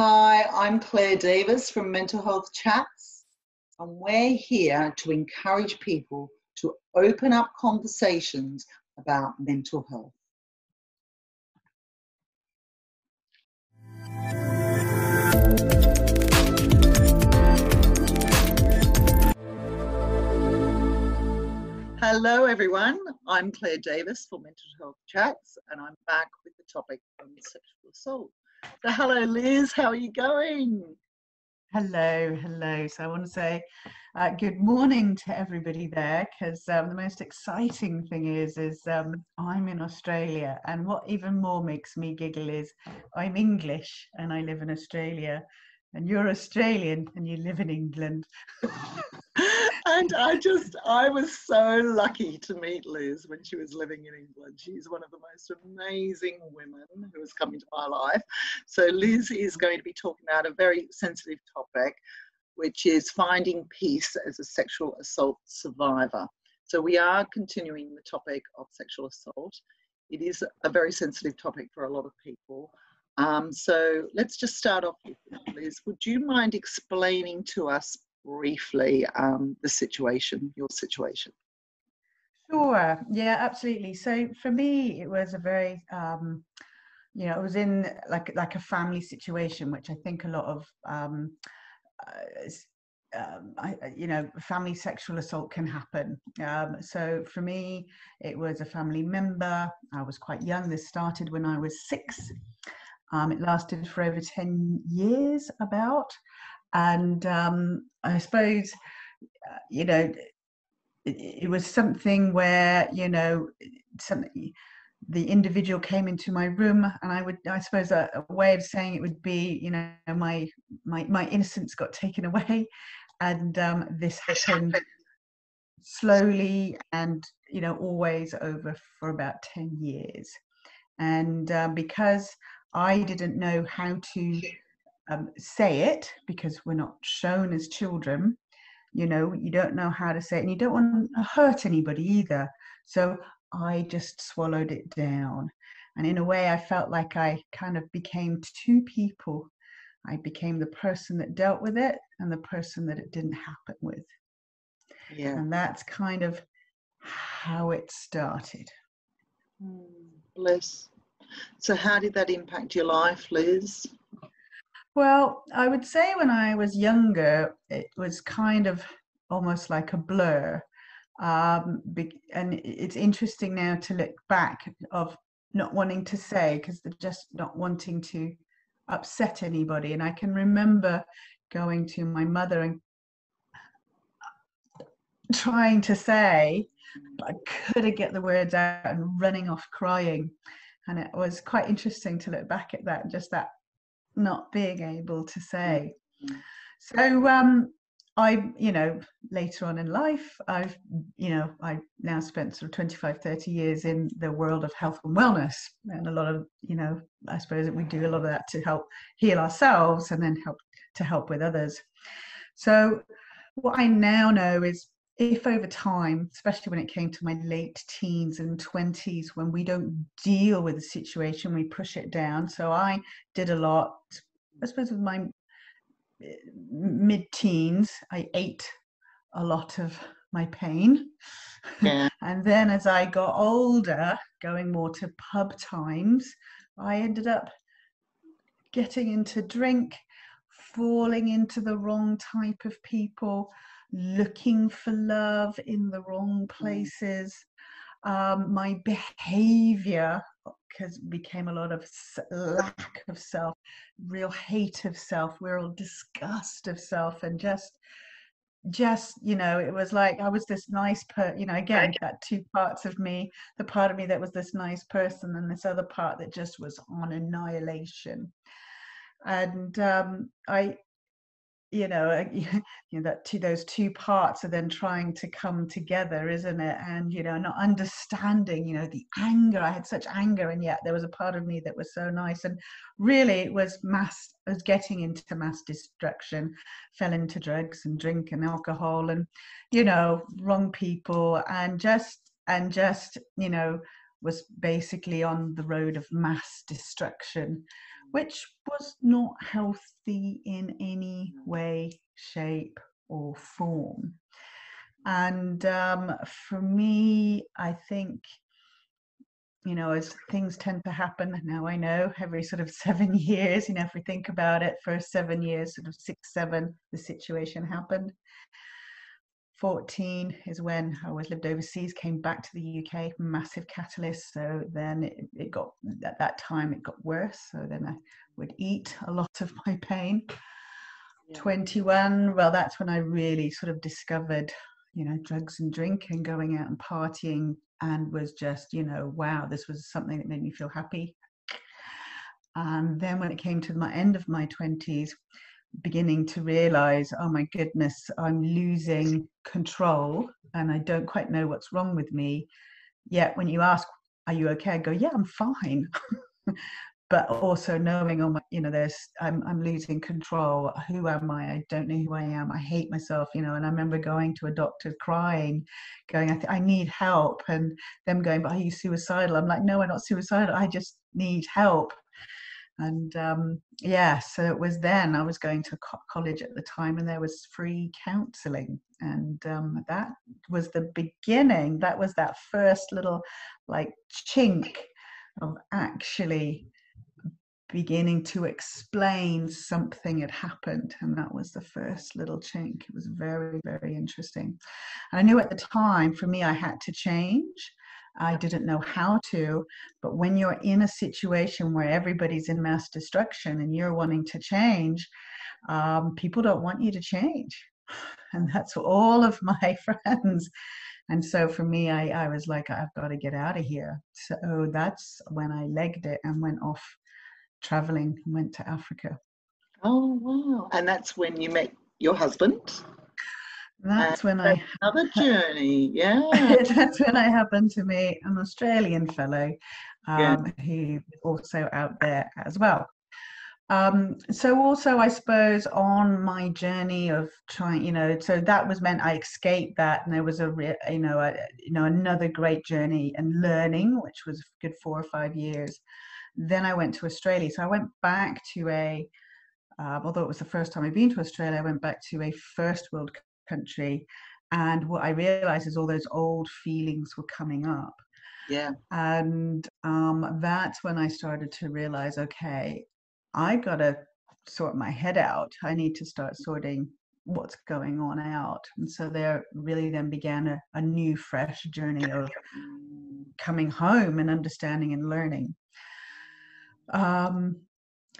Hi, I'm Claire Davis from Mental Health Chats, and we're here to encourage people to open up conversations about mental health. Hello, everyone. I'm Claire Davis for Mental Health Chats, and I'm back with the topic on sexual assault. So, hello, Liz. How are you going? Hello, hello. So, I want to say uh, good morning to everybody there because um, the most exciting thing is, is um, I'm in Australia, and what even more makes me giggle is I'm English and I live in Australia, and you're Australian and you live in England. and I just, I was so lucky to meet Liz when she was living in England. She's one of the most amazing women who has come into my life. So, Liz is going to be talking about a very sensitive topic, which is finding peace as a sexual assault survivor. So, we are continuing the topic of sexual assault. It is a very sensitive topic for a lot of people. Um, so let's just start off with Liz. Would you mind explaining to us briefly um, the situation, your situation? Sure. Yeah, absolutely. So for me, it was a very, um, you know, it was in like like a family situation, which I think a lot of, um, uh, um, I, you know, family sexual assault can happen. Um, so for me, it was a family member. I was quite young. This started when I was six. Um, it lasted for over 10 years, about. And um, I suppose, uh, you know, it, it, was something where, you know, something, the individual came into my room and I would, I suppose a, a way of saying it would be, you know, my, my, my innocence got taken away. And um, this happened slowly and, you know, always over for about 10 years. And uh, because I didn't know how to um, say it because we're not shown as children. You know, you don't know how to say it, and you don't want to hurt anybody either. So I just swallowed it down. And in a way, I felt like I kind of became two people. I became the person that dealt with it and the person that it didn't happen with. Yeah. And that's kind of how it started. Mm, bless. So, how did that impact your life, Liz? Well, I would say when I was younger, it was kind of almost like a blur. Um, and it's interesting now to look back of not wanting to say because they're just not wanting to upset anybody. And I can remember going to my mother and trying to say, but I couldn't get the words out and running off crying and it was quite interesting to look back at that just that not being able to say. Mm-hmm. so um i you know later on in life i've you know i now spent sort of 25 30 years in the world of health and wellness. And a lot of you know i suppose that we do a lot of that to help heal ourselves and then help to help with others. So what i now know is if over time, especially when it came to my late teens and 20s, when we don't deal with the situation, we push it down. So I did a lot, I suppose, with my eh, mid teens, I ate a lot of my pain. Yeah. and then as I got older, going more to pub times, I ended up getting into drink, falling into the wrong type of people looking for love in the wrong mm. places. Um, my behavior because became a lot of lack of self, real hate of self, real disgust of self, and just just you know it was like i was this nice per you know again that two parts of me the part of me that was this nice person and this other part that just was on annihilation and um i you know, you know that to those two parts are then trying to come together, isn't it? And you know, not understanding, you know, the anger. I had such anger, and yet there was a part of me that was so nice. And really, it was mass. I was getting into mass destruction, fell into drugs and drink and alcohol, and you know, wrong people, and just and just you know was basically on the road of mass destruction which was not healthy in any way, shape, or form. And um, for me, I think, you know, as things tend to happen, now I know every sort of seven years, you know, if we think about it, first seven years, sort of six, seven, the situation happened. 14 is when I was lived overseas, came back to the UK, massive catalyst. So then it, it, got, at that time, it got worse. So then I would eat a lot of my pain. Yeah. 21, well, that's when I really sort of discovered, you know, drugs and drink and going out and partying and was just, you know, wow, this was something that made me feel happy. And then when it came to my end of my 20s, beginning to realize, oh my goodness, I'm losing control and I don't quite know what's wrong with me. Yet when you ask, are you okay? I go, yeah, I'm fine. but also knowing, oh my, you know, there's, I'm, I'm losing control. Who am I? I don't know who I am. I hate myself, you know. And I remember going to a doctor crying, going, I, th- I need help. And them going, but are you suicidal? I'm like, no, I'm not suicidal. I just need help and um, yeah so it was then i was going to co- college at the time and there was free counseling and um, that was the beginning. That was that first little like chink of actually beginning to explain something had happened and that was the first little chink. It was very very interesting. And i knew at the time for me i had to change I didn't know how to. But when you're in a situation where everybody's in mass destruction and you're wanting to change, um, people don't want you to change. And that's all of my friends. And so for me, I, I was like, I've got to get out of here. So that's when I legged it and went off traveling, and went to Africa. Oh, wow. And that's when you met your husband? That's when I another journey. Yeah, that's when I happened to meet an Australian fellow um, yeah. who also out there as well. Um, so also, I suppose on my journey of trying, you know, so that was meant I escaped that, and there was a, re- you know, a, you know, another great journey and learning, which was good four or five years. Then I went to Australia, so I went back to a, uh, although it was the first time I'd been to Australia, I went back to a first world country. And what I realized is all those old feelings were coming up. Yeah. And um, that's when I started to realize okay, I got to sort my head out. I need to start sorting what's going on out. And so there really then began a, a new, fresh journey of coming home and understanding and learning. Um,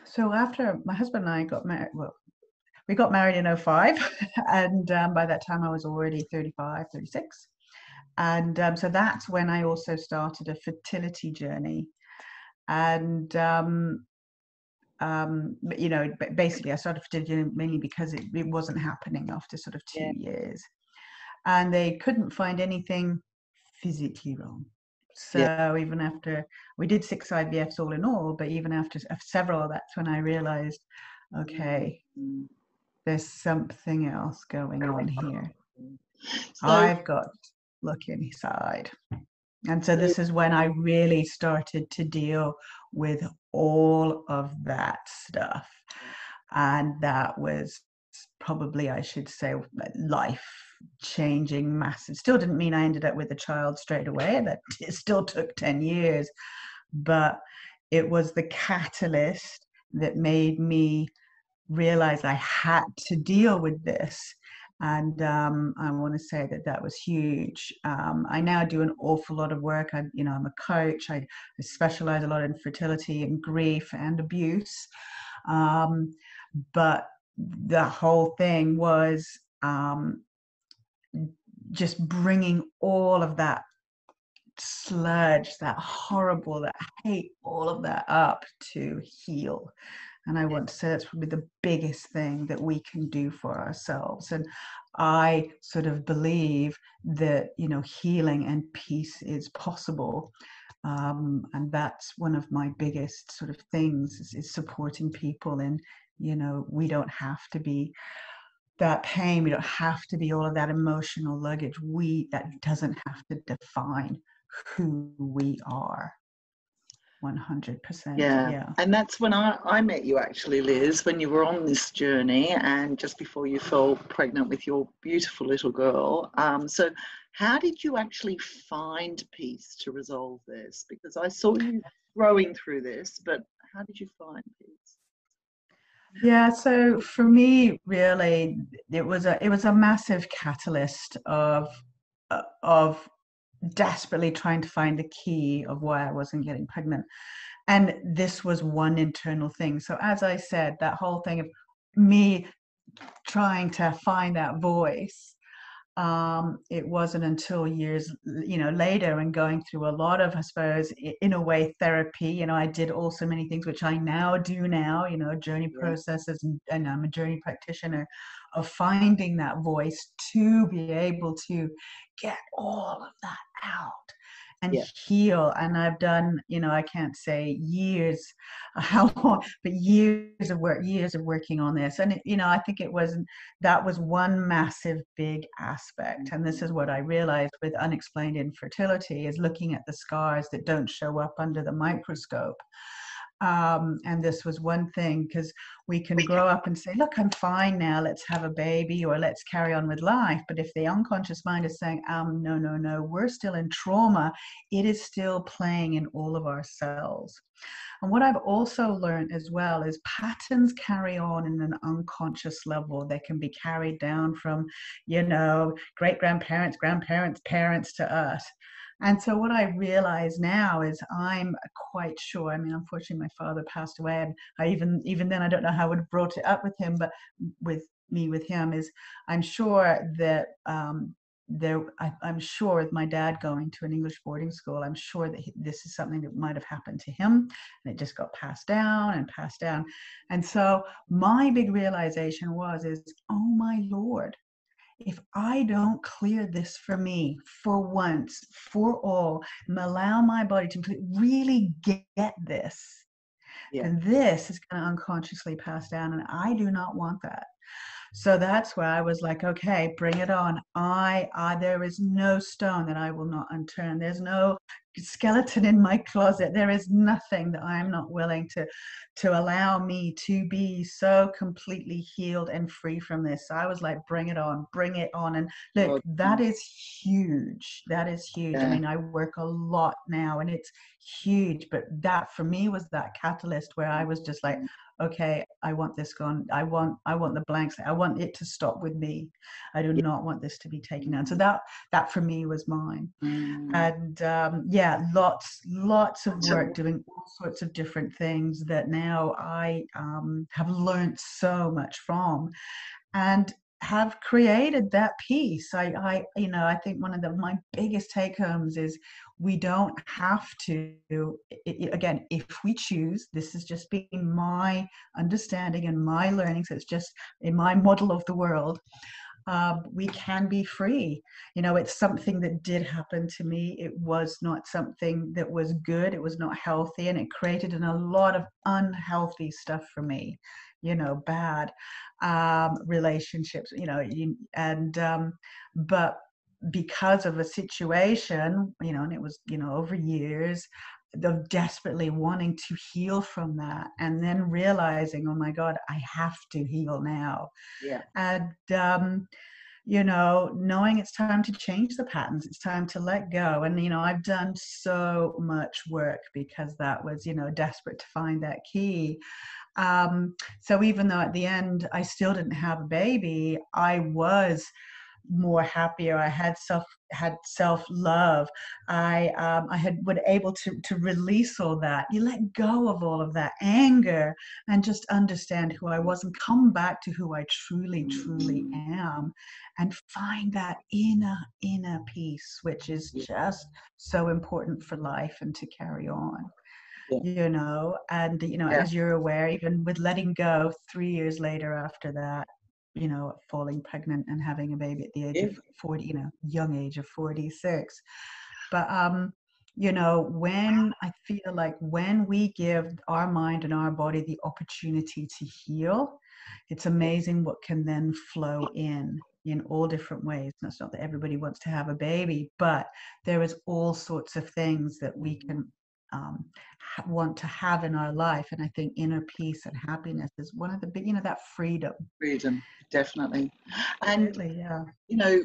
so after my husband and I got married, well, we got married in 05 and um, by that time i was already 35 36 and um, so that's when i also started a fertility journey and um, um, you know basically i started fertility mainly because it, it wasn't happening after sort of two yeah. years and they couldn't find anything physically wrong so yeah. even after we did six ivfs all in all but even after several that's when i realized okay there's something else going on here. So, I've got to look inside. And so this is when I really started to deal with all of that stuff. And that was probably, I should say, life changing massive. Still didn't mean I ended up with a child straight away. That it still took 10 years. But it was the catalyst that made me realized I had to deal with this. And um, I want to say that that was huge. Um, I now do an awful lot of work. I, you know, I'm a coach. I, I specialize a lot in fertility and grief and abuse. Um, but the whole thing was um, just bringing all of that sludge, that horrible, that hate, all of that up to heal. And I want to say that's probably the biggest thing that we can do for ourselves. And I sort of believe that, you know, healing and peace is possible. Um, and that's one of my biggest sort of things is, is supporting people. And, you know, we don't have to be that pain. We don't have to be all of that emotional luggage. We, that doesn't have to define who we are. 100% Yeah. yeah And that's when I, I met you actually, Liz, when you were on this journey and just before you fell pregnant with your beautiful little girl. Um, so, how did you actually find peace to resolve this? Because I saw you growing through this, but how did you find peace? Yeah, so for me, really, it was a it was a massive catalyst of uh, of desperately trying to find the key of why I wasn't getting pregnant, and this was one internal thing. So as I said, that whole thing of me trying to find that voice um, it wasn't until years you know later and going through a lot of i suppose in a way therapy you know i did also many things which i now do now you know journey Yeah. processes and, and i'm a journey practitioner of finding that voice to be able to get all of that out and Yeah. heal. And i've done you know i can't say years how long but years of work years of working on this. And it, you know i think it was that was one massive big aspect. And this is mm-hmm. what i realized with unexplained infertility is looking at the scars that don't show up under the microscope um, and this was one thing because we can grow up and say look i'm fine now let's have a baby or let's carry on with life but if the unconscious mind is saying um, no no no we're still in trauma it is still playing in all of our cells and what I've also learned as well is patterns carry on in an unconscious level. They can be carried down from, you know, great grandparents, grandparents, parents to us. And so what I realize now is I'm quite sure. I mean, unfortunately, my father passed away, and I even even then I don't know how I would have brought it up with him, but with me with him is I'm sure that um, there I, am sure with my dad going to an english boarding school i'm sure that he, this is something that might have happened to him and it just got passed down and passed down and so my big realization was is oh my lord if i don't clear this for me for once for all and allow my body to really get this Yeah. then this is going to unconsciously pass down and i do not want that so that's where I was like, okay, bring it on. I, I, there is no stone that I will not unturn. There's no skeleton in my closet. There is nothing that I am not willing to, to allow me to be so completely healed and free from this. So I was like, bring it on, bring it on. And look, that is huge. That is huge. I mean, I work a lot now and it's huge, but that for me was that catalyst where I was just like, okay i want this gone i want i want the blanks i want it to stop with me i do Yeah. not want this to be taken down so that that for me was mine Mm. and um, yeah lots lots of work doing all sorts of different things that now i um, have learned so much from and have created that peace. I i you know i think one of the my biggest take homes is we don't have to i- i- again if we choose this is just being my understanding and my learning so it's just in my model of the world um, we can be free. You know it's something that did happen to me. It was not something that was good. It was not healthy and it created an, a lot of unhealthy stuff for me you know bad um, relationships you know you, and um, but because of a situation you know and it was you know over years of desperately wanting to heal from that and then realizing oh my god i have to heal now. Yeah. and um, you know knowing it's time to change the patterns it's time to let go. And you know i've done so much work because that was you know desperate to find that key. Um, so even though at the end i still didn't have a baby i was more happier i had self had self love i um, i had been able to to release all that you let go of all of that anger and just understand who i was and come back to who i truly truly am and find that inner inner peace which is just so important for life and to carry on Yeah. you know and you know Yeah. as you're aware even with letting go three years later after that you know falling pregnant and having a baby at the age of 40 you know young age of 46 but um you know when i feel like when we give our mind and our body the opportunity to heal it's amazing what can then flow in in all different ways. And it's not that everybody wants to have a baby but there is all sorts of things that we can um, want to have in our life. And I think inner peace and happiness is one of the big, you know, that freedom. Freedom, definitely. And, Absolutely, yeah. you know,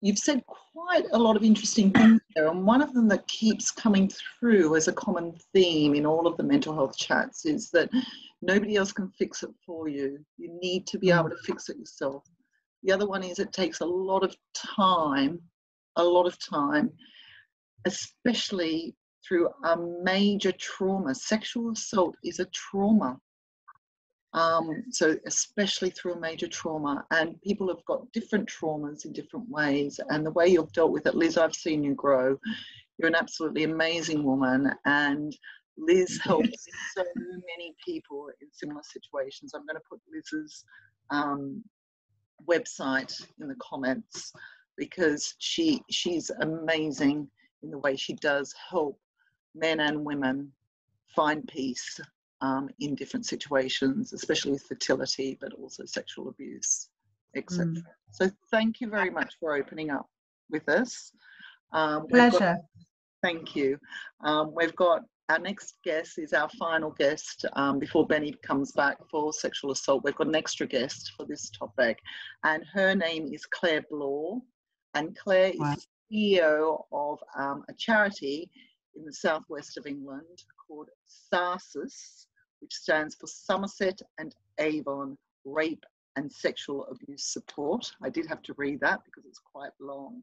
you've said quite a lot of interesting things there. And one of them that keeps coming through as a common theme in all of the mental health chats is that nobody else can fix it for you. You need to be able to fix it yourself. The other one is it takes a lot of time, a lot of time, especially through a major trauma. Sexual assault is a trauma. Um, so, especially through a major trauma, and people have got different traumas in different ways. And the way you've dealt with it, Liz, I've seen you grow. You're an absolutely amazing woman, and Liz helps so many people in similar situations. I'm going to put Liz's um, website in the comments because she she's amazing in the way she does help men and women find peace um, in different situations, especially with fertility, but also sexual abuse, etc. Mm. So thank you very much for opening up with us. Um, Pleasure. Got, thank you. Um, we've got our next guest is our final guest um, before Benny comes back for sexual assault. We've got an extra guest for this topic, and her name is Claire Blaw, And Claire is CEO of um, a charity in the southwest of England called SARSAS, which stands for Somerset and Avon Rape and Sexual Abuse Support. I did have to read that because it's quite long.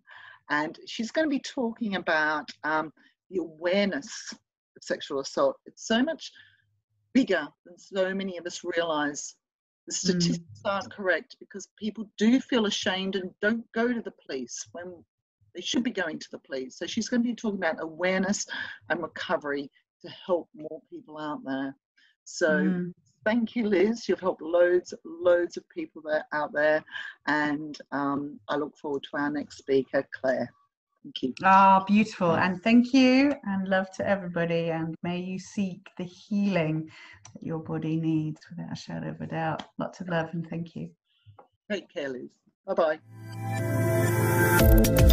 And she's going to be talking about um, the awareness of sexual assault. It's so much bigger than so many of us realize. The hmm. statistics mm. aren't correct because people do feel ashamed and don't go to the police when they should be going to the police. So she's going to be talking about awareness and recovery to help more people out there. So mm. thank you, Liz. You've helped loads, loads of people there out there, and um, I look forward to our next speaker, Claire. Thank you. Ah, oh, beautiful. And thank you and love to everybody. And may you seek the healing that your body needs without a shadow of a doubt. Lots of love and thank you. Take care, Liz. Bye bye.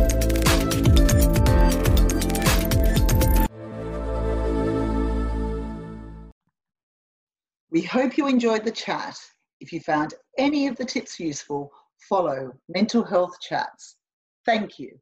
We hope you enjoyed the chat. If you found any of the tips useful, follow Mental Health Chats. Thank you.